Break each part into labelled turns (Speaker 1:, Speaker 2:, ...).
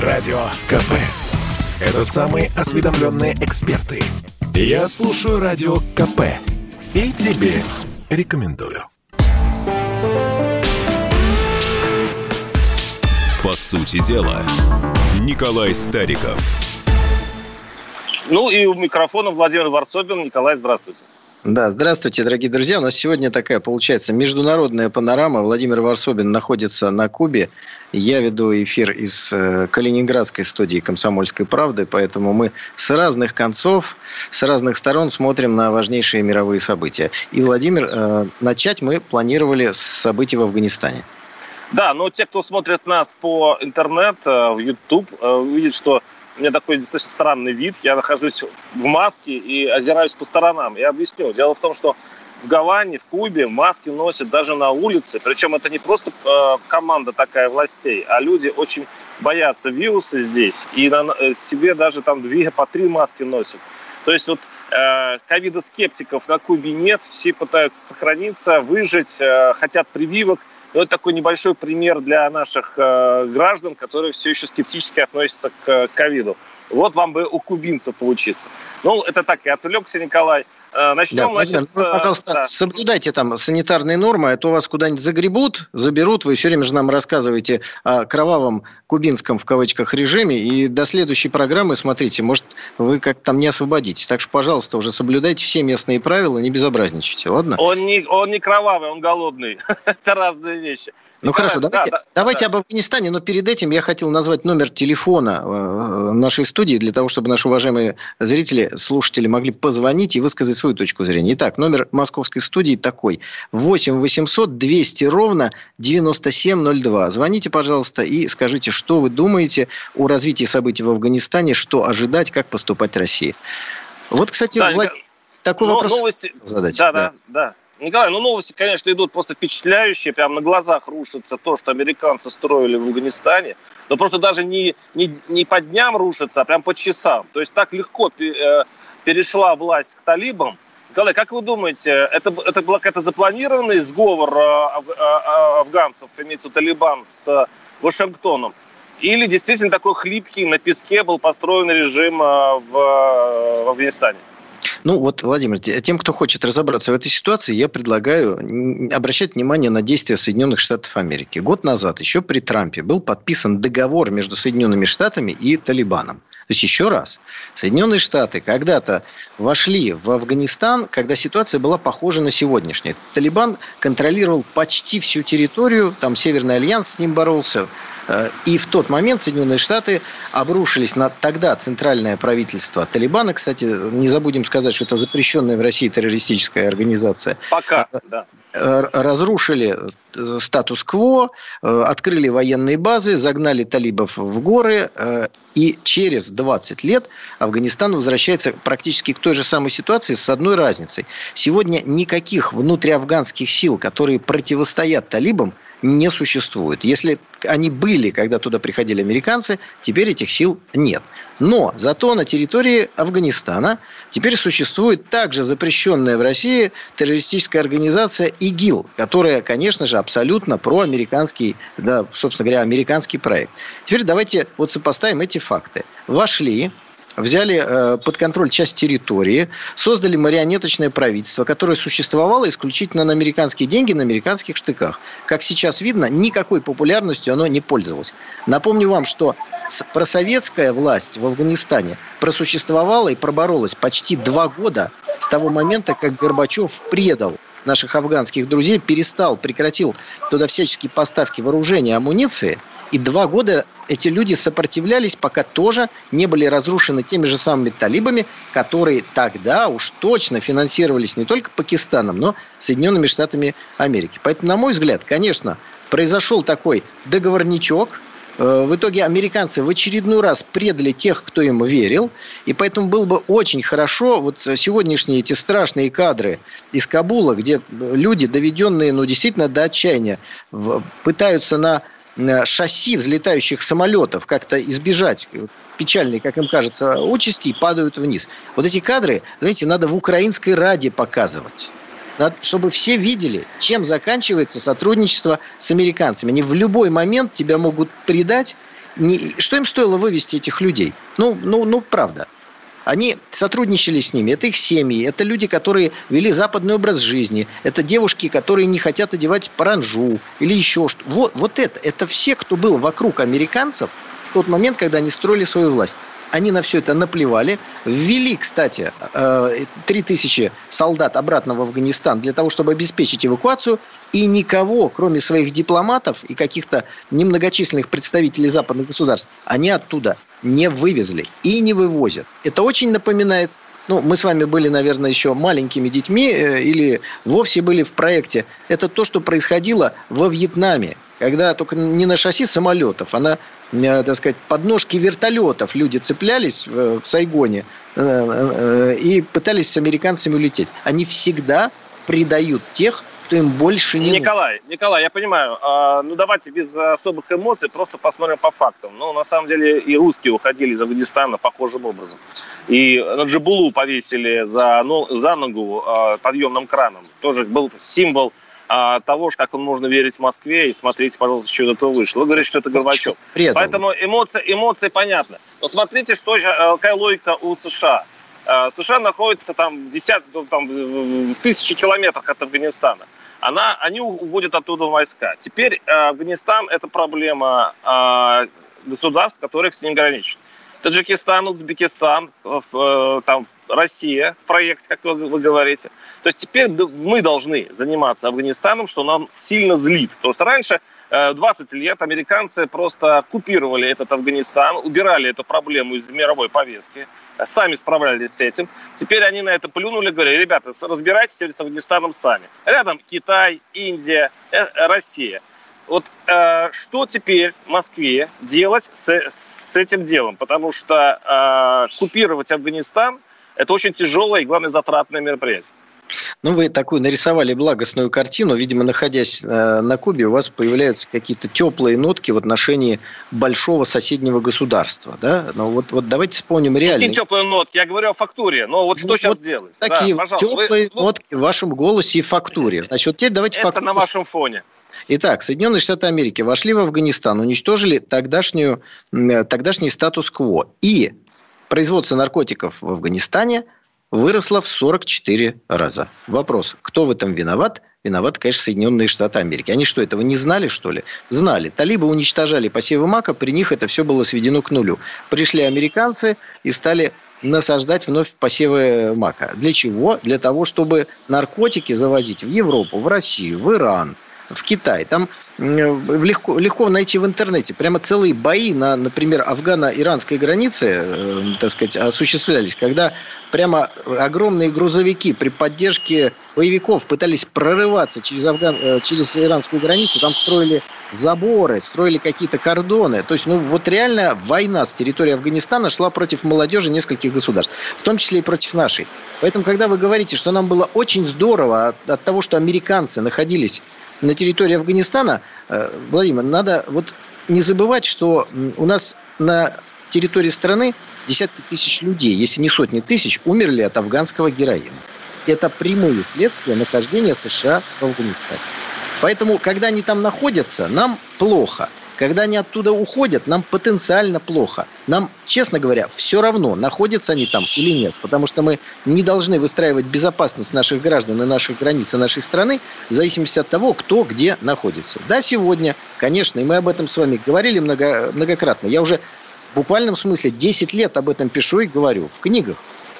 Speaker 1: Радио КП. Это самые осведомленные эксперты. Я слушаю Радио КП. И тебе рекомендую.
Speaker 2: По сути дела, Николай Стариков.
Speaker 3: Ну и у микрофона Владимир Варсобин. Николай, здравствуйте.
Speaker 4: Да, здравствуйте, дорогие друзья. У нас сегодня такая, получается, международная панорама. Владимир Варсобин находится на Кубе. Я веду эфир из э, Калининградской студии «Комсомольской правды», поэтому мы с разных концов, с разных сторон смотрим на важнейшие мировые события. И, Владимир, э, начать мы планировали с событий в Афганистане.
Speaker 3: Да, но те, кто смотрит нас по интернет, э, в YouTube, увидят, что у меня такой достаточно странный вид. Я нахожусь в маске и озираюсь по сторонам. Я объясню. Дело в том, что в Гаване, в Кубе маски носят даже на улице. Причем это не просто э, команда такая властей, а люди очень боятся вируса здесь. И на, э, себе даже там две по три маски носят. То есть вот э, ковида-скептиков на Кубе нет. Все пытаются сохраниться, выжить, э, хотят прививок – ну, это такой небольшой пример для наших э, граждан, которые все еще скептически относятся к ковиду. Вот вам бы у кубинцев получиться. Ну, это так, я отвлекся, Николай.
Speaker 4: Э, начнем, да, Владимир, значит, вы, пожалуйста, да. соблюдайте там санитарные нормы, а то вас куда-нибудь загребут, заберут. Вы все время же нам рассказываете о кровавом кубинском, в кавычках, режиме. И до следующей программы, смотрите, может, вы как там не освободитесь. Так что, пожалуйста, уже соблюдайте все местные правила, не безобразничайте, ладно?
Speaker 3: Он не, он не кровавый, он голодный. Это разные вещи.
Speaker 4: Ну хорошо, давайте, да, давайте да. об Афганистане, но перед этим я хотел назвать номер телефона э, нашей студии для того, чтобы наши уважаемые зрители, слушатели могли позвонить и высказать свою точку зрения. Итак, номер московской студии такой. 8 800 200 ровно 9702. Звоните, пожалуйста, и скажите, что вы думаете о развитии событий в Афганистане, что ожидать, как поступать России. Вот, кстати, да, власть... такой но, вопрос
Speaker 3: новости... задать. Да, да, да. да. Николай, ну новости, конечно, идут просто впечатляющие. Прямо на глазах рушится то, что американцы строили в Афганистане. Но просто даже не, не, не по дням рушится, а прям по часам. То есть так легко э, перешла власть к талибам. Николай, как вы думаете, это, это был какой-то запланированный сговор э, э, афганцев, имеется Талибан, с Вашингтоном? Или действительно такой хлипкий на песке был построен режим в Афганистане?
Speaker 4: Ну вот, Владимир, тем, кто хочет разобраться в этой ситуации, я предлагаю обращать внимание на действия Соединенных Штатов Америки. Год назад, еще при Трампе, был подписан договор между Соединенными Штатами и Талибаном. То есть, еще раз, Соединенные Штаты когда-то вошли в Афганистан, когда ситуация была похожа на сегодняшнюю. Талибан контролировал почти всю территорию, там Северный Альянс с ним боролся, и в тот момент Соединенные Штаты обрушились на тогда центральное правительство Талибана. Кстати, не забудем сказать, что это запрещенная в России террористическая организация.
Speaker 3: Пока, а, да.
Speaker 4: Э, разрушили э, статус-кво, открыли военные базы, загнали талибов в горы, и через 20 лет Афганистан возвращается практически к той же самой ситуации с одной разницей. Сегодня никаких внутриафганских сил, которые противостоят талибам, не существует. Если они были, когда туда приходили американцы, теперь этих сил нет. Но зато на территории Афганистана теперь существует также запрещенная в России террористическая организация ИГИЛ, которая, конечно же, абсолютно проамериканский, да, собственно говоря, американский проект. Теперь давайте вот сопоставим эти факты. Вошли взяли э, под контроль часть территории, создали марионеточное правительство, которое существовало исключительно на американские деньги, на американских штыках. Как сейчас видно, никакой популярностью оно не пользовалось. Напомню вам, что просоветская власть в Афганистане просуществовала и проборолась почти два года с того момента, как Горбачев предал наших афганских друзей, перестал, прекратил туда всяческие поставки вооружения, амуниции – и два года эти люди сопротивлялись, пока тоже не были разрушены теми же самыми талибами, которые тогда уж точно финансировались не только Пакистаном, но Соединенными Штатами Америки. Поэтому, на мой взгляд, конечно, произошел такой договорничок, э, в итоге американцы в очередной раз предали тех, кто им верил. И поэтому было бы очень хорошо, вот сегодняшние эти страшные кадры из Кабула, где люди, доведенные ну, действительно до отчаяния, пытаются на шасси взлетающих самолетов как-то избежать печальной, как им кажется, участи, падают вниз. Вот эти кадры, знаете, надо в украинской раде показывать. Надо, чтобы все видели, чем заканчивается сотрудничество с американцами. Они в любой момент тебя могут предать. Не, что им стоило вывести этих людей? Ну, ну, ну, правда. Они сотрудничали с ними. Это их семьи. Это люди, которые вели западный образ жизни. Это девушки, которые не хотят одевать паранжу или еще что-то. Вот, вот это. Это все, кто был вокруг американцев в тот момент, когда они строили свою власть. Они на все это наплевали. Ввели, кстати, 3000 э, солдат обратно в Афганистан для того, чтобы обеспечить эвакуацию. И никого, кроме своих дипломатов и каких-то немногочисленных представителей западных государств, они оттуда не вывезли и не вывозят. Это очень напоминает ну, мы с вами были, наверное, еще маленькими детьми э, или вовсе были в проекте. Это то, что происходило во Вьетнаме, когда только не на шасси самолетов, а на так сказать, подножки вертолетов люди цеплялись в, в Сайгоне э, э, и пытались с американцами улететь. Они всегда предают тех, кто им больше не
Speaker 3: Николай, нужен. Николай, я понимаю. А, ну, давайте без особых эмоций, просто посмотрим по фактам. Ну, на самом деле, и русские уходили из Афганистана похожим образом. И на Джабулу повесили за, ну, за ногу а, подъемным краном. Тоже был символ того, как он можно верить в Москве и смотрите, пожалуйста, что из этого вышло. Вы говорите, что это Горбачев. Предал. Поэтому эмоции, эмоции понятны. Но смотрите, что, э, какая логика у США. Э, США находится там, десят, ну, там в тысячи километрах от Афганистана. Она, они уводят оттуда войска. Теперь э, Афганистан – это проблема государств, которых с ним граничат. Таджикистан, Узбекистан, там Россия в проекте, как вы, вы говорите. То есть теперь мы должны заниматься Афганистаном, что нам сильно злит. Потому что раньше 20 э, лет американцы просто купировали этот Афганистан, убирали эту проблему из мировой повестки, сами справлялись с этим. Теперь они на это плюнули, говорили, ребята, разбирайтесь с Афганистаном сами. Рядом Китай, Индия, э, Россия. Вот э, что теперь Москве делать с, с этим делом? Потому что э, купировать Афганистан это очень тяжелое и, главное, затратное мероприятие.
Speaker 4: Ну, вы такую нарисовали благостную картину. Видимо, находясь э, на Кубе, у вас появляются какие-то теплые нотки в отношении большого соседнего государства. Да? Но вот, вот давайте вспомним реально.
Speaker 3: Какие теплые нотки? Я говорю о фактуре. Но вот что ну, сейчас вот делать?
Speaker 4: Такие да, теплые вы, ну, нотки в вашем голосе и фактуре. Значит, вот теперь давайте
Speaker 3: Это фактуру. на вашем фоне.
Speaker 4: Итак, Соединенные Штаты Америки вошли в Афганистан, уничтожили тогдашнюю, тогдашний статус-кво. И производство наркотиков в Афганистане выросло в 44 раза. Вопрос, кто в этом виноват? Виноваты, конечно, Соединенные Штаты Америки. Они что, этого не знали, что ли? Знали. Талибы уничтожали посевы мака, при них это все было сведено к нулю. Пришли американцы и стали насаждать вновь посевы мака. Для чего? Для того, чтобы наркотики завозить в Европу, в Россию, в Иран, в Китай. Там легко, легко найти в интернете. Прямо целые бои на, например, афгано-иранской границе, э, так сказать, осуществлялись, когда прямо огромные грузовики при поддержке боевиков пытались прорываться через, Афган, э, через иранскую границу. Там строили заборы, строили какие-то кордоны. То есть, ну, вот реально война с территории Афганистана шла против молодежи нескольких государств, в том числе и против нашей. Поэтому, когда вы говорите, что нам было очень здорово от, от того, что американцы находились на территории Афганистана, э, Владимир, надо вот не забывать, что у нас на территории страны десятки тысяч людей, если не сотни тысяч, умерли от афганского героина. Это прямые следствия нахождения США в Афганистане. Поэтому, когда они там находятся, нам плохо – когда они оттуда уходят, нам потенциально плохо. Нам, честно говоря, все равно, находятся они там или нет. Потому что мы не должны выстраивать безопасность наших граждан и наших границ и нашей страны в зависимости от того, кто где находится. Да, сегодня, конечно, и мы об этом с вами говорили много, многократно. Я уже в буквальном смысле 10 лет об этом пишу и говорю. В книгах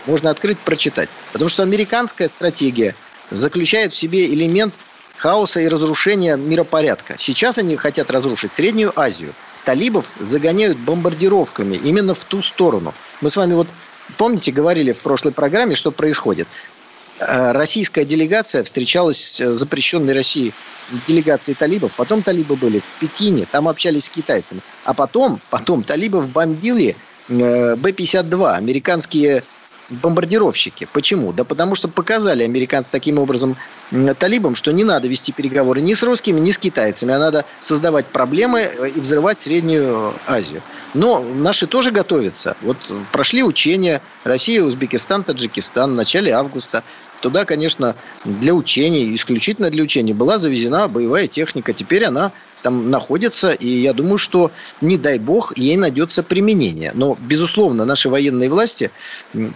Speaker 4: можно открыть, прочитать. Потому что американская стратегия заключает в себе элемент хаоса и разрушения миропорядка. Сейчас они хотят разрушить Среднюю Азию. Талибов загоняют бомбардировками именно в ту сторону. Мы с вами вот, помните, говорили в прошлой программе, что происходит. Э, российская делегация встречалась с запрещенной Россией делегацией талибов. Потом талибы были в Пекине, там общались с китайцами. А потом, потом талибов бомбили э, Б-52, американские бомбардировщики. Почему? Да потому что показали американцы таким образом талибам, что не надо вести переговоры ни с русскими, ни с китайцами, а надо создавать проблемы э, и взрывать Среднюю Азию. Но наши тоже готовятся. Вот прошли учения Россия, Узбекистан, Таджикистан в начале августа. Туда, конечно, для учений, исключительно для учений, была завезена боевая техника. Теперь она там находится, и я думаю, что, не дай бог, ей найдется применение. Но, безусловно, наши военные власти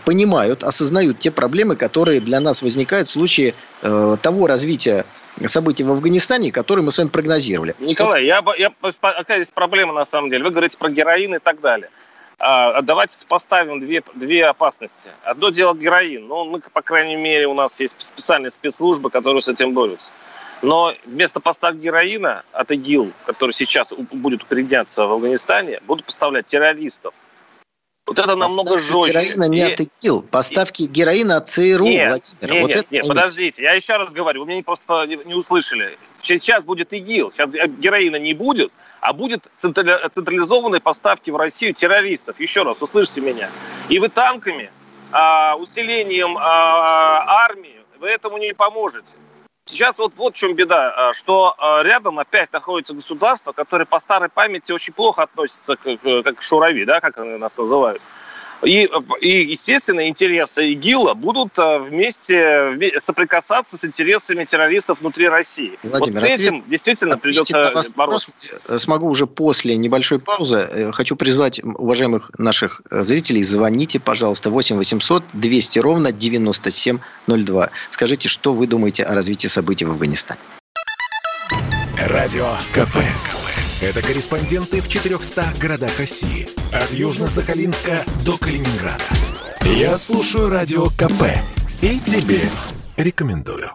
Speaker 4: понимают, осознают те проблемы, которые для нас возникают в случае э, того развития событий в Афганистане, которые мы с вами прогнозировали.
Speaker 3: Николай, вот. я, я, какая здесь проблема на самом деле? Вы говорите про героин и так далее. А, давайте поставим две, две опасности. Одно дело героин. Ну, мы, по крайней мере, у нас есть специальные спецслужбы, которые с этим борются. Но вместо поставок героина от ИГИЛ, который сейчас будет укореняться в Афганистане, будут поставлять террористов.
Speaker 4: Вот это намного Поставки жестче. героина не от ИГИЛ. Поставки героина от ЦРУ,
Speaker 3: нет, Владимир. Нет, вот нет, это нет, подождите. Я еще раз говорю, вы меня просто не услышали. Сейчас будет ИГИЛ. Сейчас героина не будет, а будет централизованные поставки в Россию террористов. Еще раз, услышьте меня. И вы танками, а, усилением а, армии, вы этому не поможете. Сейчас вот, вот в чем беда, а, что рядом опять находится государство, которое по старой памяти очень плохо относится к, к, к шурави, да, как нас называют. И, и, естественно, интересы ИГИЛа будут а, вместе соприкасаться с интересами террористов внутри России. Владимир, вот с этим ответ, действительно придется бороться.
Speaker 4: Смогу уже после небольшой паузы. Э, хочу призвать уважаемых наших э, зрителей, звоните, пожалуйста, 8 800 200 ровно 9702. Скажите, что вы думаете о развитии событий в Афганистане?
Speaker 1: Радио КП. Это корреспонденты в 400 городах России. От Южно-Сахалинска до Калининграда. Я слушаю Радио КП. И тебе рекомендую.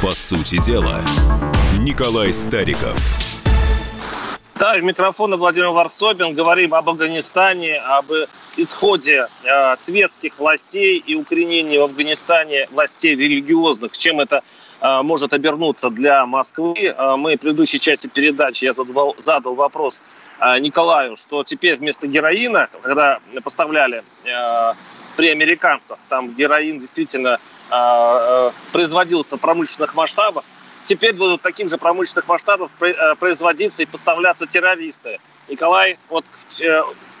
Speaker 2: По сути дела, Николай Стариков.
Speaker 3: Да, микрофона Владимир Варсобин. Говорим об Афганистане, об исходе э, светских властей и укоренении в Афганистане властей религиозных. Чем это может обернуться для Москвы. Э, мы в предыдущей части передачи я задал, задал вопрос э, Николаю, что теперь вместо героина, когда поставляли при американцах, там героин действительно производился в промышленных масштабах, теперь будут таким же промышленных масштабах производиться и поставляться террористы. Николай, вот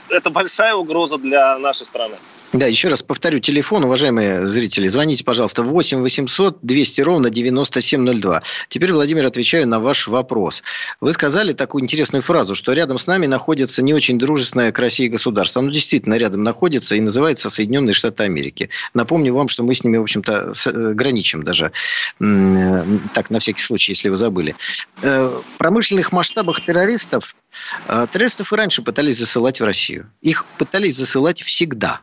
Speaker 3: это большая угроза для нашей страны.
Speaker 4: Да, еще раз повторю, телефон, уважаемые зрители, звоните, пожалуйста, 8 800 200 ровно 9702. Теперь, Владимир, отвечаю на ваш вопрос. Вы сказали такую интересную фразу, что рядом с нами находится не очень дружественное к России государство. Оно действительно рядом находится и называется Соединенные Штаты Америки. Напомню вам, что мы с ними, в общем-то, э, граничим даже. Так, на всякий случай, если вы забыли. Э, в промышленных масштабах террористов э, Террористов и раньше пытались засылать в Россию. Их пытались засылать всегда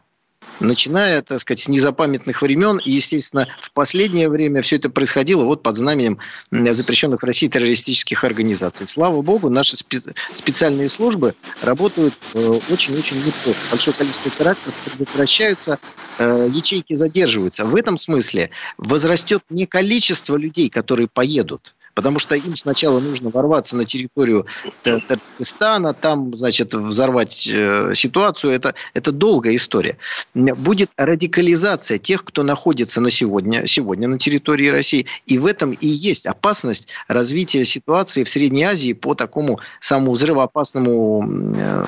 Speaker 4: начиная, так сказать, с незапамятных времен. И, естественно, в последнее время все это происходило вот под знаменем запрещенных в России террористических организаций. Слава богу, наши спе- специальные службы работают э, очень-очень неплохо. Большое количество терактов прекращаются, э, ячейки задерживаются. В этом смысле возрастет не количество людей, которые поедут, Потому что им сначала нужно ворваться на территорию Таджикистана, там, значит, взорвать э, ситуацию. Это, это долгая история. Будет радикализация тех, кто находится на сегодня, сегодня на территории России. И в этом и есть опасность развития ситуации в Средней Азии по такому самому взрывоопасному э,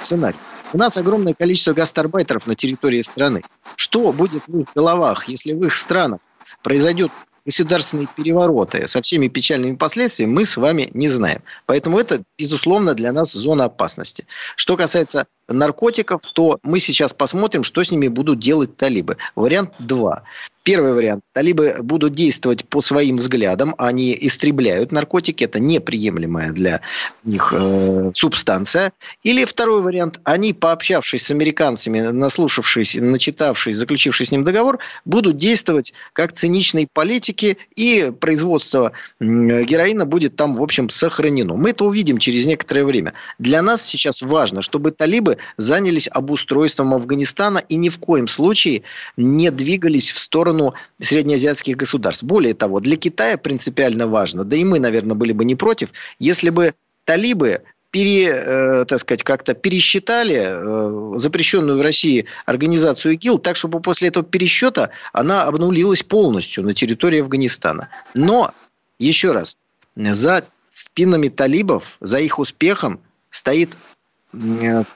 Speaker 4: сценарию. У нас огромное количество гастарбайтеров на территории страны. Что будет в их головах, если в их странах произойдет государственные перевороты со всеми печальными последствиями мы с вами не знаем. Поэтому это, безусловно, для нас зона опасности. Что касается наркотиков, то мы сейчас посмотрим, что с ними будут делать талибы. Вариант 2. Первый вариант. Талибы будут действовать по своим взглядам. Они истребляют наркотики. Это неприемлемая для них э, субстанция. Или второй вариант. Они, пообщавшись с американцами, наслушавшись, начитавшись, заключившись с ним договор, будут действовать как циничные политики. И производство героина будет там, в общем, сохранено. Мы это увидим через некоторое время. Для нас сейчас важно, чтобы талибы занялись обустройством Афганистана и ни в коем случае не двигались в сторону среднеазиатских государств. Более того, для Китая принципиально важно, да и мы, наверное, были бы не против, если бы талибы пере, э, так сказать, как-то пересчитали э, запрещенную в России организацию ИГИЛ так, чтобы после этого пересчета она обнулилась полностью на территории Афганистана. Но, еще раз, за спинами талибов, за их успехом стоит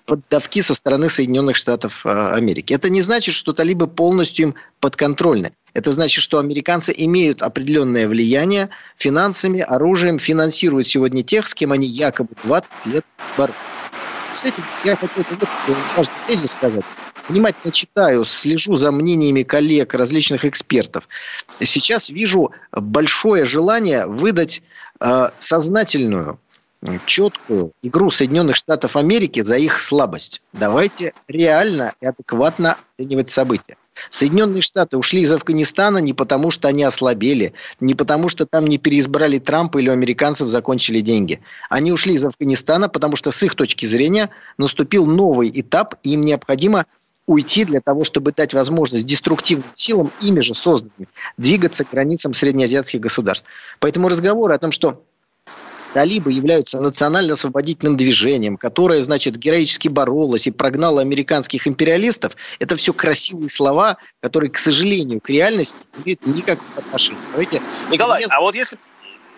Speaker 4: поддавки со стороны Соединенных Штатов э, Америки. Это не значит, что талибы полностью им подконтрольны. Это значит, что американцы имеют определенное влияние финансами, оружием, финансируют сегодня тех, с кем они якобы 20 лет борются. С этим я хотел бы важный тезис сказать. Внимательно читаю, слежу за мнениями коллег, различных экспертов. Сейчас вижу большое желание выдать э, сознательную четкую игру Соединенных Штатов Америки за их слабость. Давайте реально и адекватно оценивать события. Соединенные Штаты ушли из Афганистана не потому, что они ослабели, не потому, что там не переизбрали Трампа или у американцев закончили деньги. Они ушли из Афганистана, потому что с их точки зрения наступил новый этап, и им необходимо уйти для того, чтобы дать возможность деструктивным силам, ими же созданными, двигаться к границам среднеазиатских государств. Поэтому разговоры о том, что талибы являются национально-освободительным движением, которое, значит, героически боролось и прогнало американских империалистов, это все красивые слова, которые, к сожалению, к реальности не имеют никакого отношения.
Speaker 3: Давайте Николай, а вот если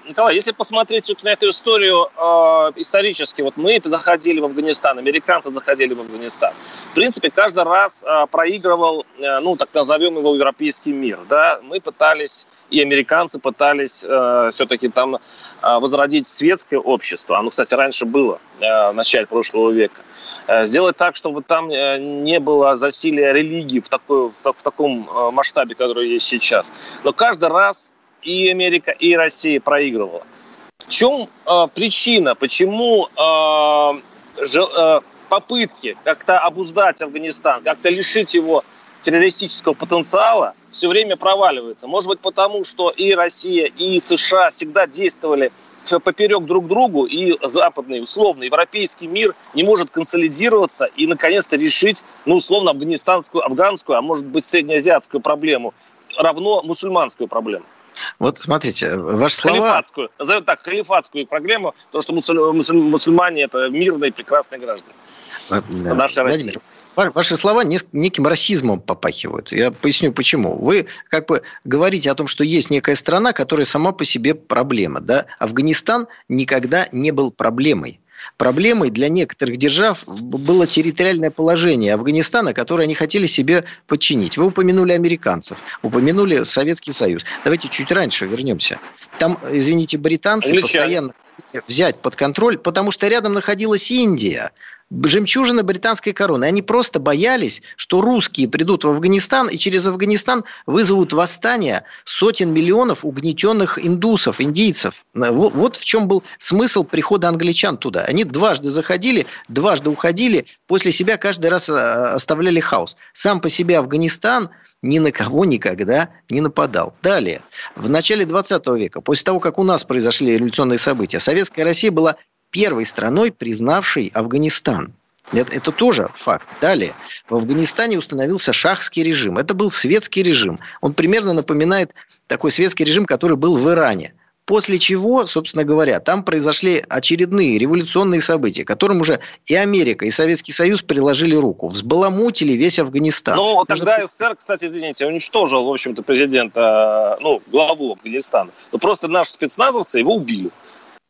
Speaker 3: Николай, если посмотреть вот на эту историю э, исторически, вот мы заходили в Афганистан, американцы заходили в Афганистан. В принципе, каждый раз э, проигрывал, э, ну, так назовем его, европейский мир. Да? Мы пытались, и американцы пытались э, все-таки там возродить светское общество, оно, кстати, раньше было, э, в начале прошлого века, э, сделать так, чтобы там э, не было засилия религии в, такой, в, таком масштабе, который есть сейчас. Но каждый раз и Америка, и Россия проигрывала. В чем причина, почему попытки как-то обуздать Афганистан, как-то лишить его террористического потенциала все время проваливается. Может быть, потому что и Россия, и США всегда действовали поперек друг другу, и западный, условно, европейский мир не может консолидироваться и, наконец-то, решить, ну, условно, афганистанскую, афганскую, а может быть, среднеазиатскую проблему, равно мусульманскую проблему.
Speaker 4: Вот смотрите, ваши слова...
Speaker 3: Халифатскую, назовем так, халифатскую проблему, потому что мусуль... мусульмане – это мирные, прекрасные граждане.
Speaker 4: Да. Наша Россия. Ваши слова неким расизмом попахивают. Я поясню почему. Вы как бы говорите о том, что есть некая страна, которая сама по себе проблема. Да? Афганистан никогда не был проблемой. Проблемой для некоторых держав было территориальное положение Афганистана, которое они хотели себе подчинить. Вы упомянули американцев, упомянули Советский Союз. Давайте чуть раньше вернемся. Там, извините, британцы Англичане. постоянно взять под контроль, потому что рядом находилась Индия жемчужина британской короны. Они просто боялись, что русские придут в Афганистан и через Афганистан вызовут восстание сотен миллионов угнетенных индусов, индийцев. Вот, в чем был смысл прихода англичан туда. Они дважды заходили, дважды уходили, после себя каждый раз э, оставляли хаос. Сам по себе Афганистан ни на кого никогда не нападал. Далее, в начале 20 века, после того, как у нас произошли революционные события, Советская Россия была первой страной, признавшей Афганистан. Это, это тоже факт. Далее. В Афганистане установился шахский режим. Это был светский режим. Он примерно напоминает такой светский режим, который был в Иране. После чего, собственно говоря, там произошли очередные революционные события, которым уже и Америка, и Советский Союз приложили руку. Взбаламутили весь Афганистан.
Speaker 3: Ну, тогда Нужно... СССР, кстати, извините, уничтожил, в общем-то, президента, ну, главу Афганистана. Но просто наши спецназовцы его убили.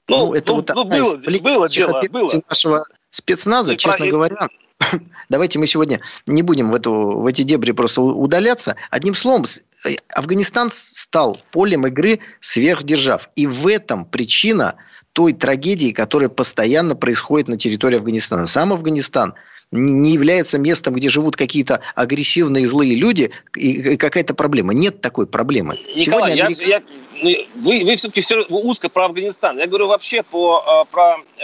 Speaker 4: Ну, ну, это ну, вот ну, было, было дело, было. нашего спецназа, И честно про... говоря. Давайте мы сегодня не будем в, эту, в эти дебри просто удаляться. Одним словом, э, Афганистан стал полем игры сверхдержав. И в этом причина той трагедии, которая постоянно происходит на территории Афганистана. Сам Афганистан не является местом, где живут какие-то агрессивные злые люди и какая-то проблема. Нет такой проблемы.
Speaker 3: Николай, Сегодня Америка... я, я, вы, вы все-таки все узко про Афганистан. Я говорю вообще по, а, про э,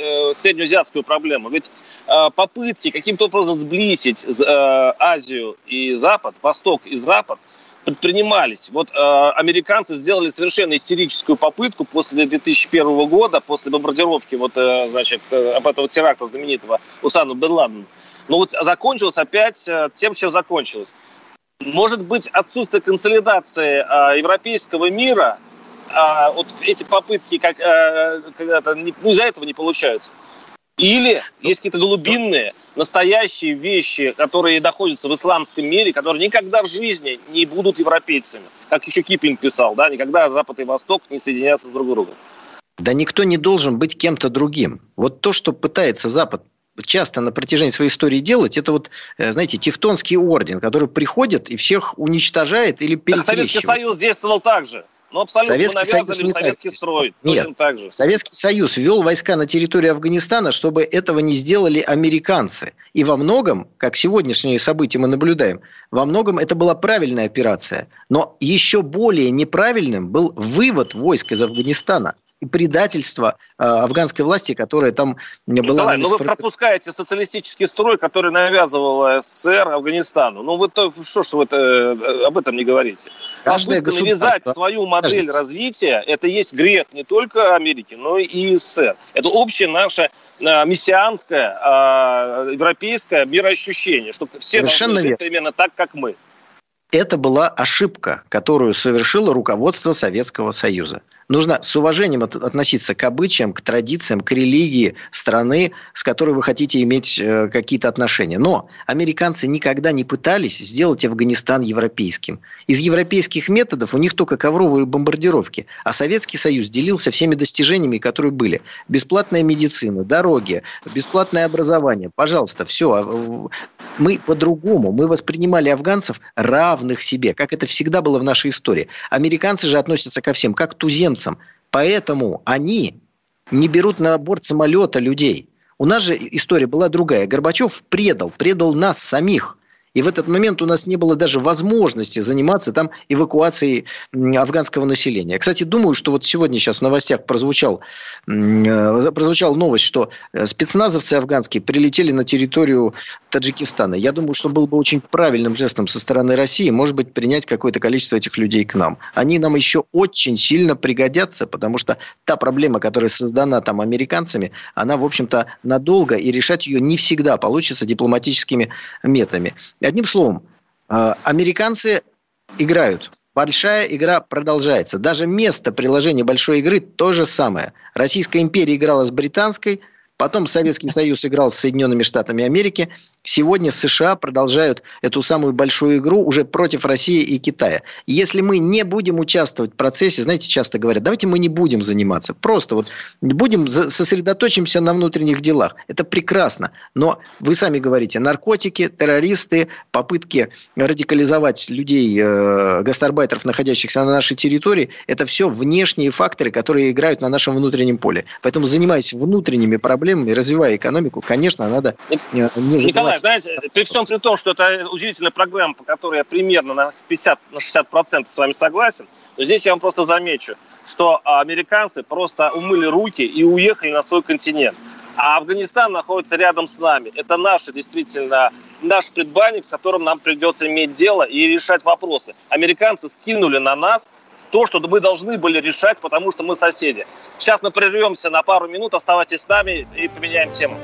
Speaker 3: э, среднеазиатскую проблему. Ведь э, попытки каким-то образом сблизить э, Азию и Запад, Восток и Запад – предпринимались. Вот э, американцы сделали совершенно истерическую попытку после 2001 года, после бомбардировки вот, э, значит, э, об этого теракта знаменитого Усану Бен Ладена. Но вот закончилось опять э, тем, чем закончилось. Может быть, отсутствие консолидации э, европейского мира, э, вот эти попытки как, э, когда-то, ну, из-за этого не получаются. Или есть какие-то глубинные, настоящие вещи, которые находятся в исламском мире, которые никогда в жизни не будут европейцами. Как еще Киплинг писал, да, никогда Запад и Восток не соединятся с друг другом.
Speaker 4: Да никто не должен быть кем-то другим. Вот то, что пытается Запад часто на протяжении своей истории делать, это вот, э, знаете, Тевтонский орден, который приходит и всех уничтожает или перекрещивает.
Speaker 3: Советский Союз действовал так же. Ну, абсолютно
Speaker 4: Советский Союз не
Speaker 3: советский
Speaker 4: так.
Speaker 3: строй.
Speaker 4: Нет.
Speaker 3: Так же.
Speaker 4: Советский Союз ввел войска на территорию Афганистана, чтобы этого не сделали американцы. И во многом, как сегодняшние события мы наблюдаем, во многом это была правильная операция. Но еще более неправильным был вывод войск из Афганистана и предательство э, афганской власти, которая там была...
Speaker 3: Николай, ну вы пропускаете социалистический строй, который навязывал СССР Афганистану. Ну вы то, что ж вы это, э, об этом не говорите?
Speaker 4: Каждое
Speaker 3: Попытка навязать свою модель
Speaker 4: Кажется.
Speaker 3: развития, это есть грех не только Америки, но и СССР. Это общее наше э, мессианское, э, европейское мироощущение, что все
Speaker 4: Совершенно
Speaker 3: должны жить примерно так, как мы.
Speaker 4: Это была ошибка, которую совершило руководство Советского Союза. Нужно с уважением от- относиться к обычаям, к традициям, к религии страны, с которой вы хотите иметь э, какие-то отношения. Но американцы никогда не пытались сделать Афганистан европейским. Из европейских методов у них только ковровые бомбардировки. А Советский Союз делился всеми достижениями, которые были. Бесплатная медицина, дороги, бесплатное образование. Пожалуйста, все. Мы по-другому. Мы воспринимали афганцев равных себе, как это всегда было в нашей истории. Американцы же относятся ко всем как к туземцам. Поэтому они не берут на борт самолета людей. У нас же история была другая. Горбачев предал, предал нас самих. И в этот момент у нас не было даже возможности заниматься там эвакуацией афганского населения. Кстати, думаю, что вот сегодня сейчас в новостях прозвучал, э, прозвучала новость, что э, спецназовцы афганские прилетели на территорию Таджикистана. Я думаю, что было бы очень правильным жестом со стороны России, может быть, принять какое-то количество этих людей к нам. Они нам еще очень сильно пригодятся, потому что та проблема, которая создана там американцами, она, в общем-то, надолго, и решать ее не всегда получится дипломатическими методами. Одним словом, э, американцы играют. Большая игра продолжается. Даже место приложения большой игры то же самое. Российская империя играла с британской, потом Советский Союз играл с Соединенными Штатами Америки. Сегодня США продолжают эту самую большую игру уже против России и Китая. Если мы не будем участвовать в процессе, знаете, часто говорят, давайте мы не будем заниматься. Просто вот будем сосредоточимся на внутренних делах. Это прекрасно. Но вы сами говорите, наркотики, террористы, попытки радикализовать людей, э, гастарбайтеров, находящихся на нашей территории, это все внешние факторы, которые играют на нашем внутреннем поле. Поэтому, занимаясь внутренними проблемами, развивая экономику, конечно, надо не забывать.
Speaker 3: Николай, знаете, при всем при том, что это удивительная программа, по которой я примерно на 50 на 60% с вами согласен, но здесь я вам просто замечу, что американцы просто умыли руки и уехали на свой континент. А Афганистан находится рядом с нами. Это наш, действительно, наш предбанник, с которым нам придется иметь дело и решать вопросы. Американцы скинули на нас то, что мы должны были решать, потому что мы соседи. Сейчас мы прервемся на пару минут, оставайтесь с нами и поменяем тему.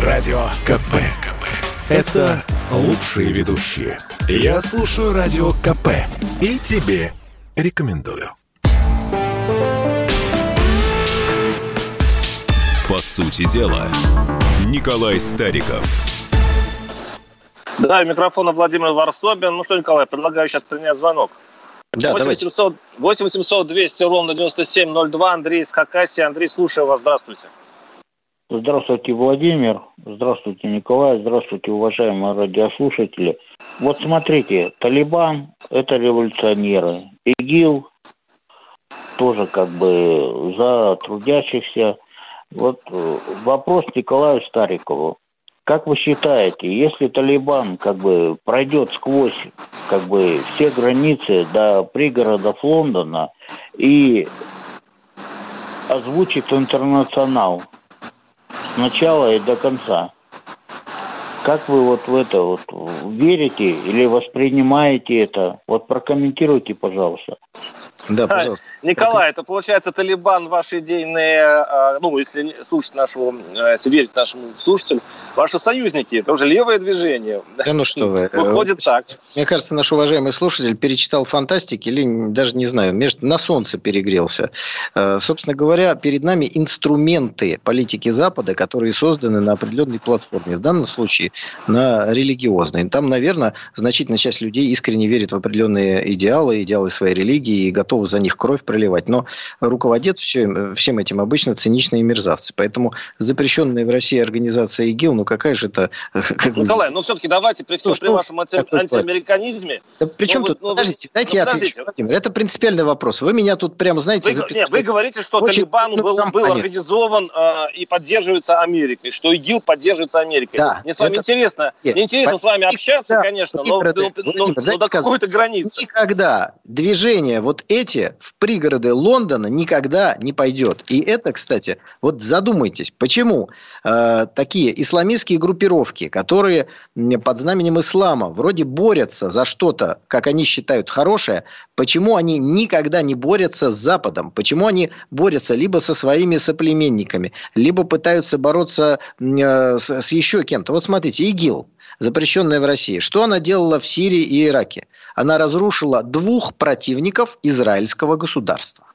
Speaker 1: Радио КП. КП. Это лучшие ведущие. Я слушаю Радио КП и тебе рекомендую.
Speaker 2: По сути дела, Николай Стариков.
Speaker 3: Да, у микрофона Владимир Варсобин. Ну что, Николай, предлагаю сейчас принять звонок.
Speaker 4: Да,
Speaker 3: 8
Speaker 4: давайте.
Speaker 3: 800, 8 800 200 ровно 9702. Андрей из Хакасии. Андрей, слушаю вас. Здравствуйте.
Speaker 5: Здравствуйте, Владимир. Здравствуйте, Николай. Здравствуйте, уважаемые радиослушатели. Вот смотрите, Талибан – это революционеры. ИГИЛ тоже как бы за трудящихся. Вот э, вопрос Николаю Старикову. Как вы считаете, если Талибан как бы пройдет сквозь как бы все границы до пригородов Лондона и озвучит интернационал с начала и до конца. Как вы вот в это вот верите или воспринимаете это? Вот прокомментируйте, пожалуйста.
Speaker 4: Да, пожалуйста.
Speaker 3: Николай, это получается Талибан, ваши идейные, э, ну, если слушать нашего, э, если верить нашему слушателю, ваши союзники, это уже левое движение.
Speaker 4: Да ну что вы.
Speaker 3: Выходит
Speaker 4: Э,
Speaker 3: так.
Speaker 4: Мне кажется, наш уважаемый слушатель перечитал фантастики или даже не знаю, на солнце перегрелся. Э, Собственно говоря, перед нами инструменты политики Запада, которые созданы на определенной платформе. В данном случае на религиозной. Там, наверное, значительная часть людей искренне верит в определенные идеалы, идеалы своей религии и готовы готовы за них кровь проливать. Но руководят все, всем этим обычно циничные мерзавцы. Поэтому запрещенная в России организация ИГИЛ, ну какая же это...
Speaker 3: Как Николай, ну все-таки давайте при всем при вашем анти- антиамериканизме...
Speaker 4: Да причем ну, тут... Ну, подождите, дайте ну, я отвечу. Владимир, это принципиальный вопрос. Вы меня тут прямо, знаете,
Speaker 3: вы, записали... Нет, вы говорите, что Очень Талибан был, был организован э, и поддерживается Америкой, что ИГИЛ поддерживается Америкой. Да, мне с вами это... интересно, есть. мне интересно с вами общаться, да, конечно, но, но, но, но до какой-то границы.
Speaker 4: Никогда движение вот эти в пригороды Лондона никогда не пойдет. И это, кстати, вот задумайтесь, почему э, такие исламистские группировки, которые под знаменем ислама вроде борются за что-то, как они считают, хорошее, почему они никогда не борются с Западом? Почему они борются либо со своими соплеменниками, либо пытаются бороться э, с, с еще кем-то? Вот смотрите, ИГИЛ, запрещенная в России. Что она делала в Сирии и Ираке? Она разрушила двух противников израильского государства.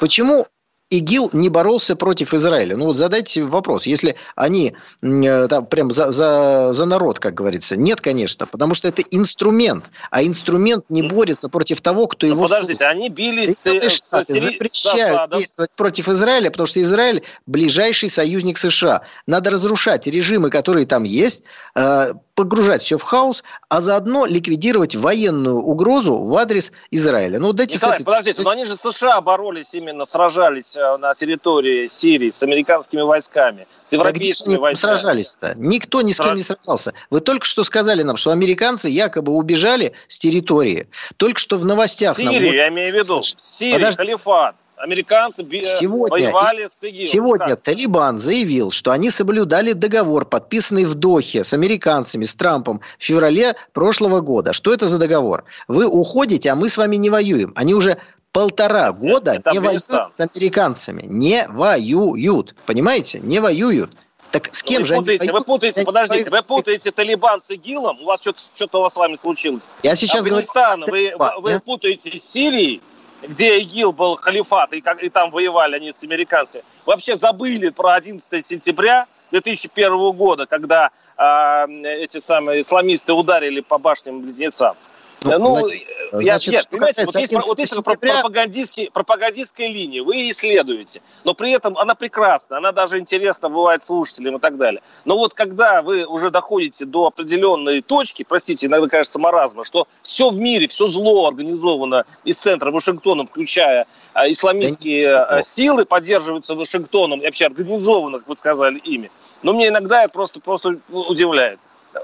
Speaker 4: Почему ИГИЛ не боролся против Израиля? Ну вот задайте вопрос. Если они э, там прям за, за, за народ, как говорится. Нет, конечно, потому что это инструмент. А инструмент не борется против того, кто
Speaker 3: Но
Speaker 4: его...
Speaker 3: Подождите, служит. они бились с, с, с,
Speaker 4: запрещают с действовать против Израиля, потому что Израиль ближайший союзник США. Надо разрушать режимы, которые там есть, э, погружать все в хаос, а заодно ликвидировать военную угрозу в адрес Израиля.
Speaker 3: Ну, дайте Николай, этой... подождите, но они же США боролись именно, сражались э, на территории Сирии с американскими войсками, с европейскими
Speaker 4: да
Speaker 3: войсками.
Speaker 4: сражались-то? Никто ни с кем не сражался. Вы только что сказали нам, что американцы якобы убежали с территории. Только что в новостях...
Speaker 3: Сирии, нам... я имею в виду. Сирия, Подождите. халифат американцы сегодня, воевали с ИГИЛ.
Speaker 4: Сегодня как? Талибан заявил, что они соблюдали договор, подписанный в Дохе с американцами, с Трампом в феврале прошлого года. Что это за договор? Вы уходите, а мы с вами не воюем. Они уже полтора года это не воюют с американцами. Не воюют. Понимаете? Не воюют. Так с кем
Speaker 3: вы
Speaker 4: же
Speaker 3: путаете,
Speaker 4: они
Speaker 3: Вы путаете, подождите, вы путаете Талибан с ИГИЛом, у вас что-то, что-то у вас с вами случилось.
Speaker 4: Я сейчас
Speaker 3: Афганистан, говорю... вы, вы, вы путаете с Сирией, где ИГИЛ был халифат, и, как, и там воевали они с американцами, вообще забыли про 11 сентября 2001 года, когда э, эти самые исламисты ударили по башням-близнецам. Ну, ну значит, я, нет, понимаете, вот есть, вот есть сентября... пропагандистские, пропагандистская линия, вы исследуете, но при этом она прекрасна, она даже интересна бывает слушателям и так далее. Но вот когда вы уже доходите до определенной точки, простите, иногда кажется маразма, что все в мире, все зло организовано из центра Вашингтоном, включая а, исламистские да силы, поддерживаются Вашингтоном и вообще организовано, как вы сказали, ими. Но мне иногда это просто, просто удивляет.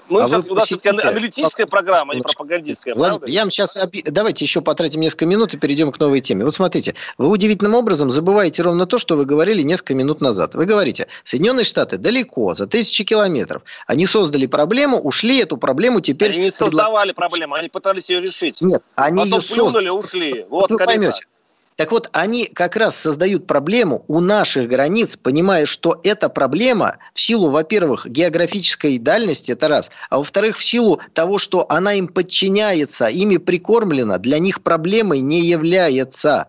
Speaker 3: Мы а все-таки, у нас все-таки аналитическая программа, а не пропагандистская.
Speaker 4: Владимир, правда? я вам сейчас... Давайте еще потратим несколько минут и перейдем к новой теме. Вот смотрите, вы удивительным образом забываете ровно то, что вы говорили несколько минут назад. Вы говорите, Соединенные Штаты далеко, за тысячи километров. Они создали проблему, ушли, эту проблему теперь...
Speaker 3: Они не создавали проблему, они пытались ее решить.
Speaker 4: Нет, они
Speaker 3: Потом ее плюнули, создали. ушли. Вот, вот вы поймете.
Speaker 4: Так вот, они как раз создают проблему у наших границ, понимая, что эта проблема в силу, во-первых, географической дальности, это раз, а во-вторых, в силу того, что она им подчиняется, ими прикормлена, для них проблемой не является.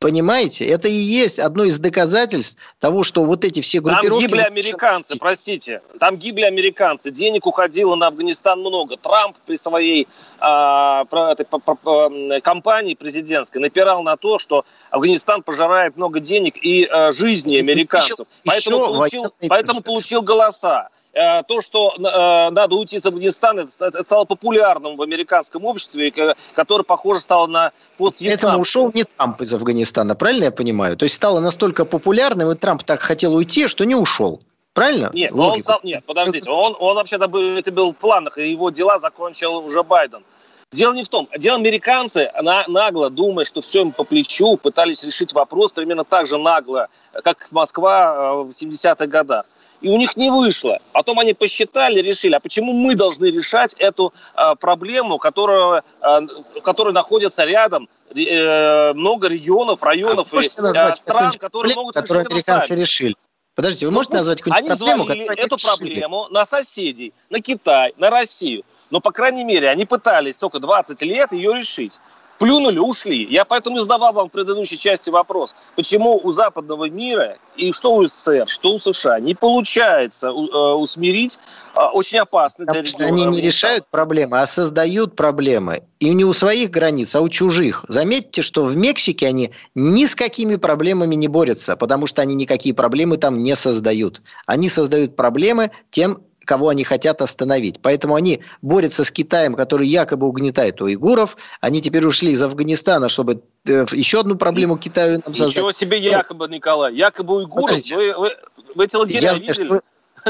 Speaker 4: Понимаете? Это и есть одно из доказательств того, что вот эти все группировки...
Speaker 3: Там гибли американцы, простите. Там гибли американцы. Денег уходило на Афганистан много. Трамп при своей а, этой, по, по, кампании президентской напирал на то, что Афганистан пожирает много денег и а, жизни американцев. Еще, поэтому, еще получил, поэтому получил голоса. Э, то, что э, надо уйти из Афганистана, это стало популярным в американском обществе, которое, похоже, стало на
Speaker 4: пост Этому ушел не Трамп из Афганистана, правильно я понимаю? То есть стало настолько популярным, и Трамп так хотел уйти, что не ушел. Правильно?
Speaker 3: Нет, он, нет подождите, он, он вообще-то был, это был в планах, и его дела закончил уже Байден. Дело не в том. Дело американцы на, нагло, думая, что все им по плечу, пытались решить вопрос примерно так же нагло, как Москва э, в 70-х годах и у них не вышло. Потом они посчитали, решили, а почему мы должны решать эту а, проблему, которая, а, которая находится рядом, э, много регионов, районов
Speaker 4: а и э, стран, которые могут решить американцы сами. решили. Подождите, вы ну, можете назвать
Speaker 3: какую-нибудь проблему? Они эту решили? проблему на соседей, на Китай, на Россию. Но, по крайней мере, они пытались только 20 лет ее решить. Плюнули, ушли. Я поэтому и задавал вам в предыдущей части вопрос, почему у западного мира и что у СССР, что у США не получается э, усмирить э, очень опасный
Speaker 4: для региона. Они не решают проблемы, а создают проблемы. И не у своих границ, а у чужих. Заметьте, что в Мексике они ни с какими проблемами не борются, потому что они никакие проблемы там не создают. Они создают проблемы тем, кого они хотят остановить. Поэтому они борются с Китаем, который якобы угнетает уйгуров. Они теперь ушли из Афганистана, чтобы э, еще одну проблему Китаю
Speaker 3: нам создать. Ничего себе якобы, Николай. Якобы уйгуров. Вы, вы, вы эти лагеря я видели? Знаю,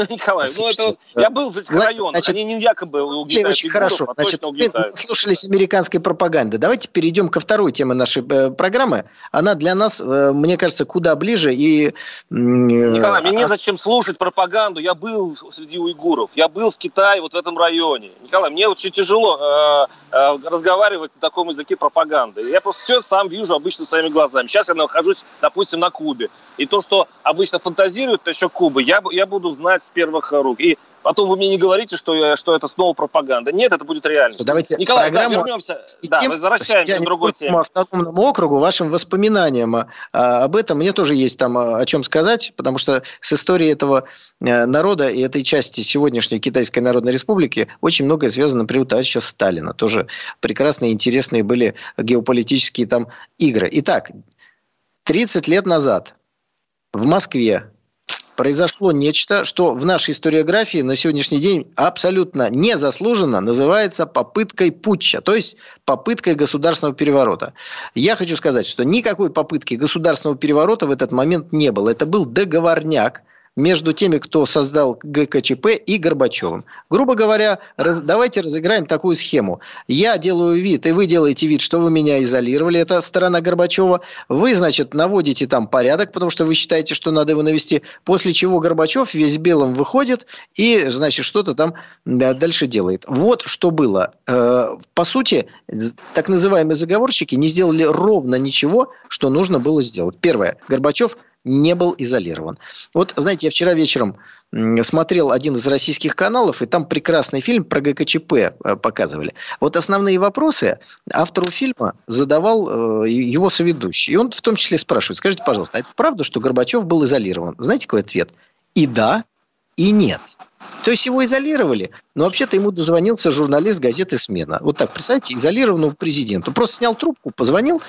Speaker 3: Николай, ну это я был в этих районах, значит, они не якобы угнетают
Speaker 4: Очень хорошо, а значит, угнетают. слушались американской пропаганды. Давайте перейдем ко второй теме нашей э, программы. Она для нас, э, мне кажется, куда ближе и... Э,
Speaker 3: Николай, мне а... незачем слушать пропаганду. Я был среди уйгуров, я был в Китае, вот в этом районе. Николай, мне очень тяжело э, э, разговаривать на таком языке пропаганды. Я просто все сам вижу обычно своими глазами. Сейчас я нахожусь, допустим, на Кубе. И то, что обычно фантазируют насчет Кубы, я, я буду знать с первых рук. И потом вы мне не говорите, что, я, что это снова пропаганда. Нет, это будет реальность.
Speaker 4: Давайте
Speaker 3: Николай, да, вернемся. Да, возвращаемся к другой теме.
Speaker 4: автономному округу, вашим воспоминаниям а, об этом мне тоже есть там а, о чем сказать, потому что с историей этого э, народа и этой части сегодняшней Китайской Народной Республики очень многое связано, например, товарища Сталина. Тоже прекрасные, интересные были геополитические там игры. Итак, 30 лет назад в Москве произошло нечто, что в нашей историографии на сегодняшний день абсолютно незаслуженно называется попыткой путча, то есть попыткой государственного переворота. Я хочу сказать, что никакой попытки государственного переворота в этот момент не было. Это был договорняк, между теми, кто создал ГКЧП и Горбачевым. Грубо говоря, раз, давайте разыграем такую схему. Я делаю вид, и вы делаете вид, что вы меня изолировали, это сторона Горбачева. Вы, значит, наводите там порядок, потому что вы считаете, что надо его навести. После чего Горбачев весь белым выходит и, значит, что-то там да, дальше делает. Вот что было. Э, по сути, так называемые заговорщики не сделали ровно ничего, что нужно было сделать. Первое. Горбачев – не был изолирован. Вот, знаете, я вчера вечером смотрел один из российских каналов, и там прекрасный фильм про ГКЧП э, показывали. Вот основные вопросы автору фильма задавал э, его соведущий. И он в том числе спрашивает, скажите, пожалуйста, а это правда, что Горбачев был изолирован? Знаете, какой ответ? И да, и нет. То есть его изолировали, но вообще-то ему дозвонился журналист газеты «Смена». Вот так, представьте, изолированного президента. Просто снял трубку, позвонил,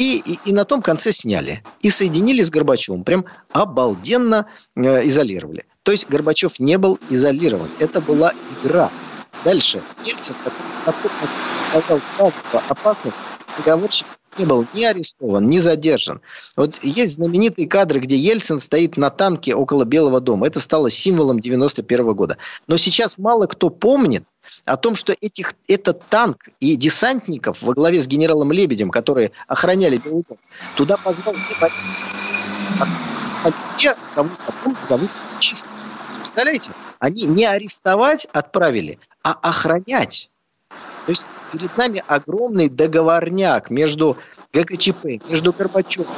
Speaker 4: и, и, и на том конце сняли. И соединили с Горбачевым. Прям обалденно э, изолировали. То есть Горбачев не был изолирован. Это была игра. Дальше. Ельцин, который создал опасных договорщиков не был ни арестован, ни задержан. Вот есть знаменитые кадры, где Ельцин стоит на танке около Белого дома. Это стало символом 91 года. Но сейчас мало кто помнит о том, что этих, этот танк и десантников во главе с генералом Лебедем, которые охраняли Белый дом, туда позвал не Борис, зовут чисто. Представляете? Они не арестовать отправили, а охранять. То есть перед нами огромный договорняк между ГКЧП, между Горбачевым.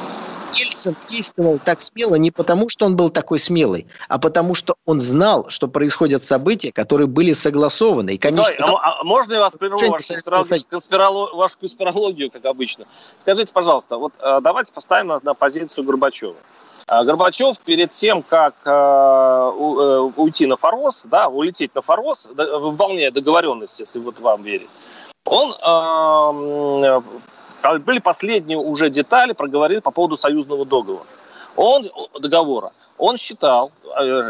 Speaker 4: Ельцин действовал так смело не потому, что он был такой смелый, а потому, что он знал, что происходят события, которые были согласованы. И,
Speaker 3: конечно, Ой, а, а можно я вас прерву, вашу, конспирологию, конспирологию, вашу конспирологию, как обычно? Скажите, пожалуйста, вот э, давайте поставим на, на позицию Горбачева. А Горбачев перед тем, как э, э, уйти на Форос, да, улететь на Форос, выполняя договоренность, если вот вам верить, он э, были последние уже детали, проговорил по поводу союзного договора. Он, договора, он считал,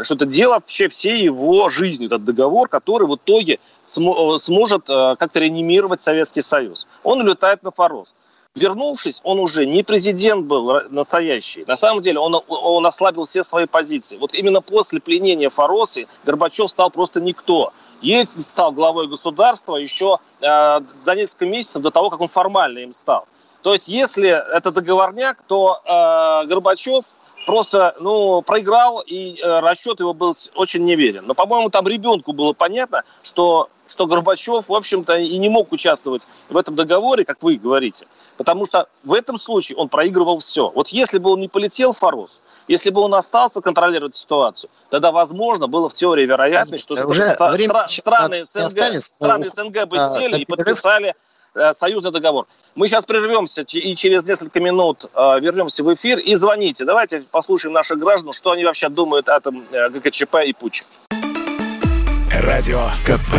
Speaker 3: что это дело вообще всей его жизни, этот договор, который в итоге сможет как-то реанимировать Советский Союз. Он улетает на Форос. Вернувшись, он уже не президент был настоящий. На самом деле он, он ослабил все свои позиции. Вот именно после пленения Форосы Горбачев стал просто никто. Ельцин стал главой государства еще э, за несколько месяцев до того, как он формально им стал. То есть, если это договорняк, то э, Горбачев просто ну, проиграл, и э, расчет его был очень неверен. Но, по-моему, там ребенку было понятно, что, что Горбачев, в общем-то, и не мог участвовать в этом договоре, как вы говорите. Потому что в этом случае он проигрывал все. Вот если бы он не полетел в Форос, если бы он остался контролировать ситуацию, тогда, возможно, было в теории вероятность, что уже стра- стра- страны, СНГ, страны СНГ бы а, сели и подписали э, союзный договор. Мы сейчас прервемся и через несколько минут э, вернемся в эфир и звоните. Давайте послушаем наших граждан, что они вообще думают о этом э, ГКЧП и Путче.
Speaker 1: Радио КП.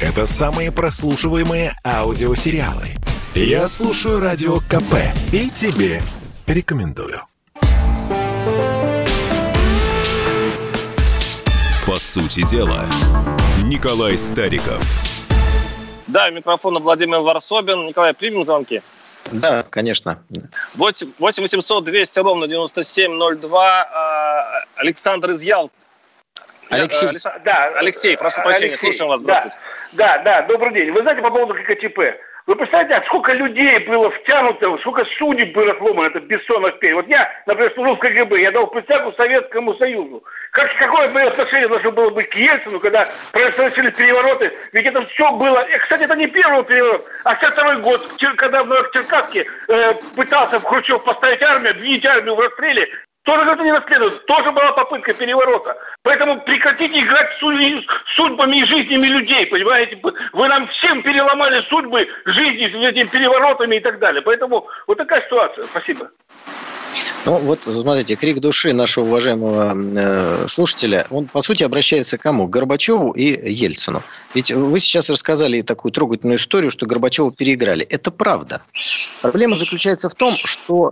Speaker 1: Это самые прослушиваемые аудиосериалы. Я слушаю Радио КП и тебе рекомендую.
Speaker 2: По сути дела, Николай Стариков.
Speaker 3: Да, микрофон Владимир Варсобин. Николай, примем звонки?
Speaker 4: Да, конечно.
Speaker 3: 8 800 200 ровно 9702. А, Александр из Ялты.
Speaker 4: Алексей.
Speaker 6: Да,
Speaker 3: Алексей, прошу прощения,
Speaker 6: Алексей,
Speaker 3: слушаем вас,
Speaker 6: да.
Speaker 3: здравствуйте.
Speaker 6: Да, да, добрый день. Вы знаете по поводу ККЧП? Вы представляете, сколько людей было втянуто, сколько судеб было сломано, это Бессонов пей. Вот я, например, служил в КГБ, я дал присягу Советскому Союзу. Как, какое мое отношение должно было быть к Ельцину, когда происходили перевороты? Ведь это все было... И, кстати, это не первый переворот, а 62 год, когда в Новочеркасске э, пытался Хрущев поставить армию, обвинить армию в расстреле, тоже это не расследуют, тоже была попытка переворота. Поэтому прекратите играть судьбами и жизнями людей, понимаете? Вы нам всем переломали судьбы жизни с этими переворотами и так далее. Поэтому вот такая ситуация. Спасибо.
Speaker 4: Ну, вот, смотрите, крик души нашего уважаемого э, слушателя, он, по сути, обращается к кому? К Горбачеву и Ельцину. Ведь вы сейчас рассказали такую трогательную историю, что Горбачева переиграли. Это правда. Проблема заключается в том, что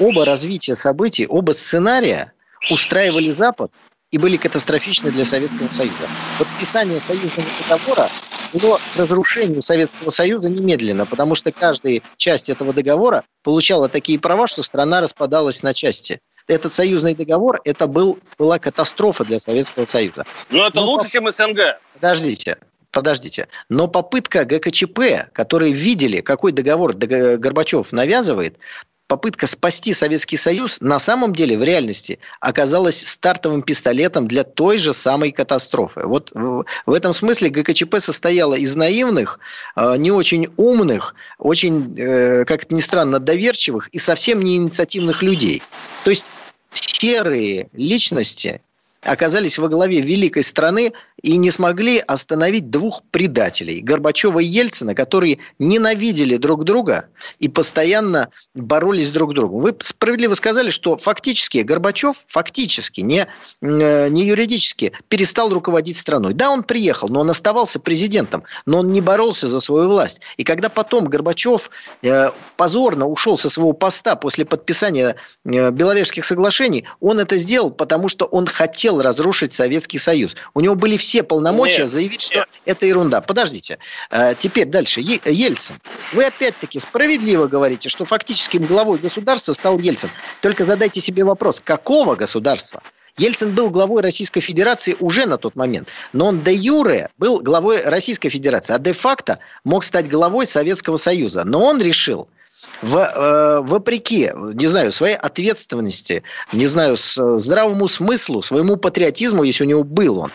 Speaker 4: оба развития событий, оба сценария устраивали Запад и были катастрофичны для Советского Союза. Подписание союзного договора к разрушению Советского Союза немедленно, потому что каждая часть этого договора получала такие права, что страна распадалась на части. Этот союзный договор, это был, была катастрофа для Советского Союза.
Speaker 3: Но это
Speaker 4: Ну,
Speaker 3: лучше,
Speaker 4: по-
Speaker 3: чем СНГ.
Speaker 4: Подождите, подождите. Но попытка ГКЧП, которые видели, какой договор Горбачев навязывает, попытка спасти Советский Союз на самом деле в реальности оказалась стартовым пистолетом для той же самой катастрофы. Вот в, в этом смысле ГКЧП состояла из наивных, э, не очень умных, очень, э, как это ни странно, доверчивых и совсем не инициативных людей. То есть серые личности оказались во главе великой страны и не смогли остановить двух предателей, Горбачева и Ельцина, которые ненавидели друг друга и постоянно боролись друг с другом. Вы справедливо сказали, что фактически Горбачев, фактически, не, э, не юридически, перестал руководить страной. Да, он приехал, но он оставался президентом, но он не боролся за свою власть. И когда потом Горбачев э, позорно ушел со своего поста после подписания э, Беловежских соглашений, он это сделал, потому что он хотел разрушить Советский Союз. У него были все полномочия
Speaker 3: Нет,
Speaker 4: заявить, что
Speaker 3: нет.
Speaker 4: это ерунда. Подождите. Э, Теперь дальше. Ельцин. Вы опять-таки справедливо говорите, что фактическим главой государства стал Ельцин. Только задайте себе вопрос, какого государства? Ельцин был главой Российской Федерации уже на тот момент, но он де юре был главой Российской Федерации, а де-факто мог стать главой Советского Союза. Но он решил в, э, вопреки, не знаю, своей ответственности, не знаю, э, здравому смыслу, своему патриотизму, если у него был он,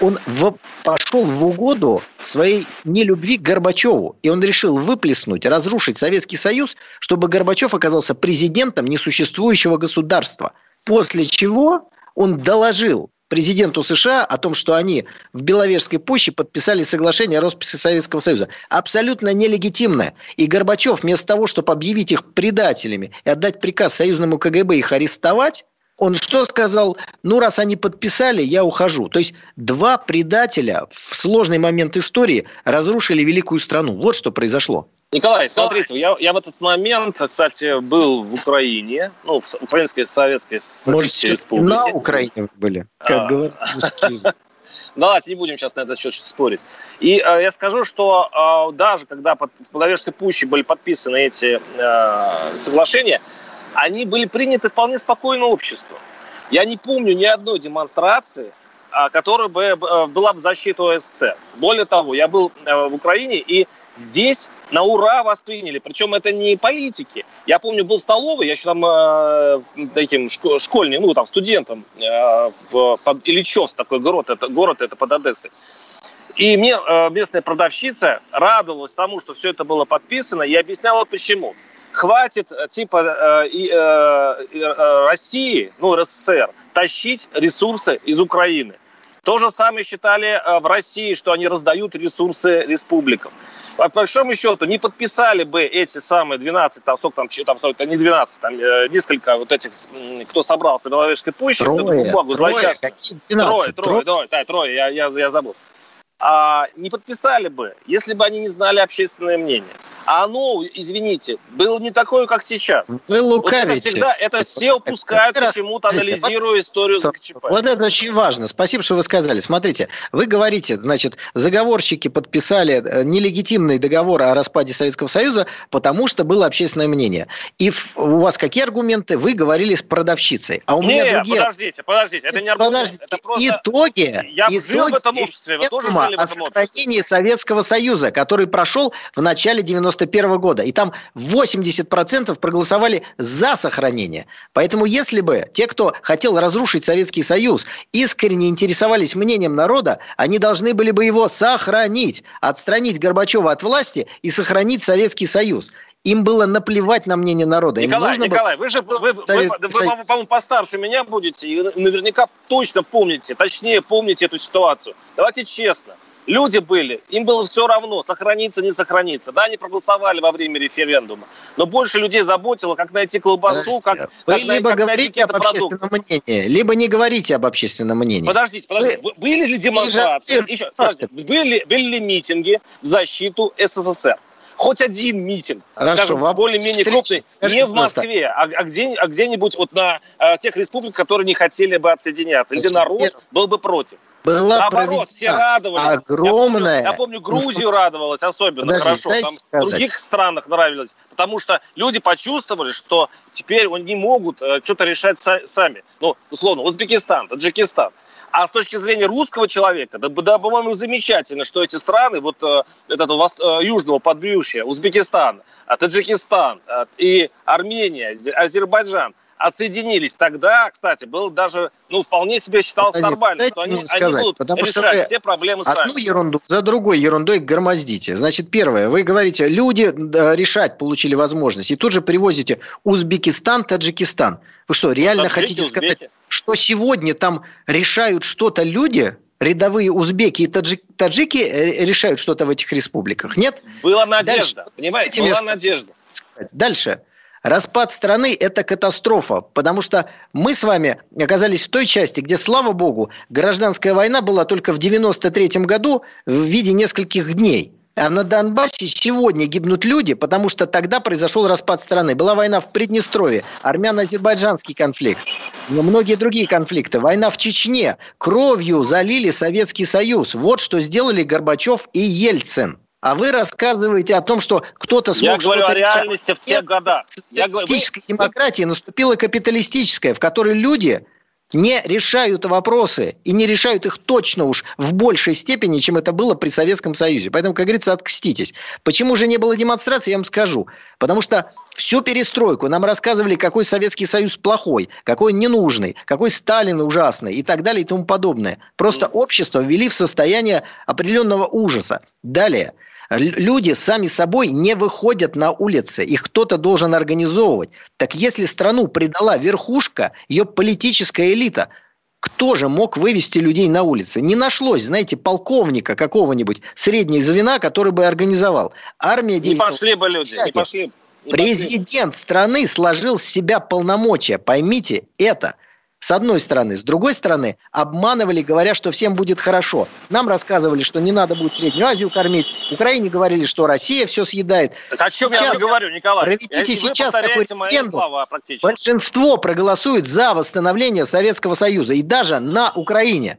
Speaker 4: он в- пошел в угоду своей нелюбви к Горбачеву. И он решил выплеснуть, разрушить Советский Союз, чтобы Горбачев оказался президентом несуществующего государства. После чего он доложил президенту США о том, что они в Беловежской пуще подписали соглашение о росписи Советского Союза. Абсолютно нелегитимное. И Горбачев вместо того, чтобы объявить их предателями и отдать приказ союзному КГБ их арестовать, он что сказал? Ну, раз они подписали, я ухожу. То есть два предателя в сложный момент истории разрушили великую страну. Вот что произошло.
Speaker 3: Николай, смотрите, я, я в этот момент, кстати, был в Украине, ну, в Украинской Советской Социалистической Республике.
Speaker 4: на Украине были, как
Speaker 3: А.
Speaker 4: язык.
Speaker 3: Давайте не будем сейчас на этот счет спорить. И э, я скажу, что э, даже когда под в Беловежской пуще были подписаны эти э, соглашения, они были приняты вполне спокойно обществом. Я не помню ни одной демонстрации, а, которая бы э, была бы в защиту СССР. Более того, я был э, в Украине, и здесь на ура восприняли. Причем это не политики. Я помню, был в столовой, я еще там э, таким шко- школьным, ну, там, студентом э, под Ильичевск, такой город, это, город это под Одессой. И мне э, местная продавщица радовалась тому, что все это было подписано, и объясняла почему. Хватит э, типа э, э, э, России, ну РСФСР, тащить ресурсы из Украины. То же самое считали э, в России, что они раздают ресурсы республикам. По большому счету, не подписали бы эти самые 12, там, сколько там, там, сколько, не 12, там, э, несколько вот этих, кто собрался в Беловежской пуще,
Speaker 4: трое,
Speaker 3: бумагу
Speaker 4: трое,
Speaker 3: 12? Трое, трое, трое, да, трое, я, я, я забыл. А, не подписали бы, если бы они не знали общественное мнение. А оно, извините, было не такое, как сейчас.
Speaker 4: Вы лукавите.
Speaker 3: Вот это всегда, это все упускают почему-то, анализируя историю
Speaker 4: вот, ГКЧП. Вот это очень важно. Спасибо, что вы сказали. Смотрите, вы говорите, значит, заговорщики подписали э, нелегитимный договор о распаде Советского Союза, потому что было общественное мнение. И у вас какие аргументы? Вы говорили с продавщицей. А у меня другие...
Speaker 3: подождите, подождите, это не аргумент. Подождите. Это
Speaker 4: просто... Итоги...
Speaker 3: Я
Speaker 4: итоги
Speaker 3: жил в этом обществе, вы тоже
Speaker 4: О Советского Союза, который прошел в начале 90 91 года. И там 80% проголосовали за сохранение. Поэтому если бы те, кто хотел разрушить Советский Союз, искренне интересовались мнением народа, они должны были бы его сохранить, отстранить Горбачева от власти и сохранить Советский Союз. Им было наплевать на мнение народа.
Speaker 3: Николай, Николай, было... вы же, вы, вы, вы, вы по-моему, постарше меня будете, и наверняка точно помните, точнее помните эту ситуацию. Давайте честно. Люди были, им было все равно, сохранится, не сохранится. Да, они проголосовали во время референдума. Но больше людей заботило, как найти колбасу, как,
Speaker 4: Вы
Speaker 3: как,
Speaker 4: либо
Speaker 3: как
Speaker 4: говорите об общественном продукт. мнении, либо не говорите об общественном мнении.
Speaker 3: Подождите, подождите. Вы... Были ли демонстрации? Еще, подождите. Были, были ли митинги в защиту СССР? Хоть один митинг, Хорошо, скажем, более-менее крупный, не в Москве, а, а, где, а где-нибудь вот на а, тех республиках, которые не хотели бы отсоединяться, где народ был бы против.
Speaker 4: Была Наоборот,
Speaker 3: все радовались.
Speaker 4: Огромная.
Speaker 3: Я помню, я помню Грузию радовалась особенно Подожди, хорошо. Там сказать. в других странах нравилось. Потому что люди почувствовали, что теперь они могут э, что-то решать сами. Ну, условно, Узбекистан, Таджикистан. А с точки зрения русского человека, да, да по-моему, замечательно, что эти страны, вот э, этого э, южного подбрюшья, Узбекистан, э, Таджикистан э, и Армения, Азербайджан, отсоединились. Тогда, кстати, было даже, ну, вполне себе считалось Подожди, нормально, что они, сказать, они будут потому решать что все проблемы
Speaker 4: одну
Speaker 3: сами.
Speaker 4: Одну ерунду за другой ерундой громоздите. Значит, первое, вы говорите, люди решать получили возможность, и тут же привозите Узбекистан, Таджикистан. Вы что, реально Таджики, хотите сказать, узбеки. что сегодня там решают что-то люди, рядовые узбеки и таджики, таджики э, решают что-то в этих республиках? Нет?
Speaker 3: Была надежда, Дальше. понимаете? Была надежда.
Speaker 4: Дальше. Распад страны – это катастрофа, потому что мы с вами оказались в той части, где, слава богу, гражданская война была только в 93 году в виде нескольких дней. А на Донбассе сегодня гибнут люди, потому что тогда произошел распад страны. Была война в Приднестровье, армяно-азербайджанский конфликт, но многие другие конфликты. Война в Чечне. Кровью залили Советский Союз. Вот что сделали Горбачев и Ельцин. А вы рассказываете о том, что кто-то смог
Speaker 3: Я говорю о реальности в те годы.
Speaker 4: Социалистической вы... демократии наступила капиталистическая, в которой люди не решают вопросы и не решают их точно уж в большей степени, чем это было при Советском Союзе. Поэтому, как говорится, откститесь. Почему же не было демонстрации, я вам скажу. Потому что всю перестройку нам рассказывали, какой Советский Союз плохой, какой ненужный, какой Сталин ужасный и так далее и тому подобное. Просто общество ввели в состояние определенного ужаса. Далее – Люди сами собой не выходят на улицы, их кто-то должен организовывать. Так если страну предала верхушка, ее политическая элита, кто же мог вывести людей на улицы? Не нашлось, знаете, полковника какого-нибудь средней звена, который бы организовал. Армия действовала.
Speaker 3: Не пошли бы люди, не пошли.
Speaker 4: Не Президент пошли. страны сложил с себя полномочия. Поймите это – с одной стороны. С другой стороны, обманывали, говоря, что всем будет хорошо. Нам рассказывали, что не надо будет Среднюю Азию кормить. Украине говорили, что Россия все съедает.
Speaker 3: Так о чем сейчас я говорю, Николай?
Speaker 4: Проведите сейчас такой референдум. Большинство проголосует за восстановление Советского Союза. И даже на Украине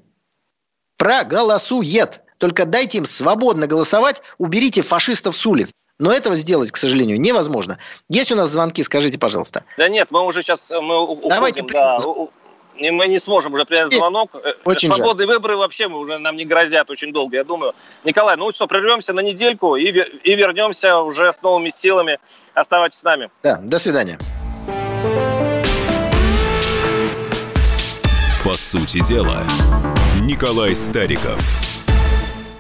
Speaker 4: проголосует. Только дайте им свободно голосовать, уберите фашистов с улиц. Но этого сделать, к сожалению, невозможно. Есть у нас звонки, скажите, пожалуйста.
Speaker 3: Да нет, мы уже сейчас мы уходим, Давайте да, мы не сможем уже принять звонок. Э, очень Свободные жаль. выборы вообще уже нам не грозят очень долго, я думаю. Николай, ну что, прервемся на недельку и, и вернемся уже с новыми силами. Оставайтесь с нами.
Speaker 4: Да, до свидания.
Speaker 2: По сути дела, Николай Стариков –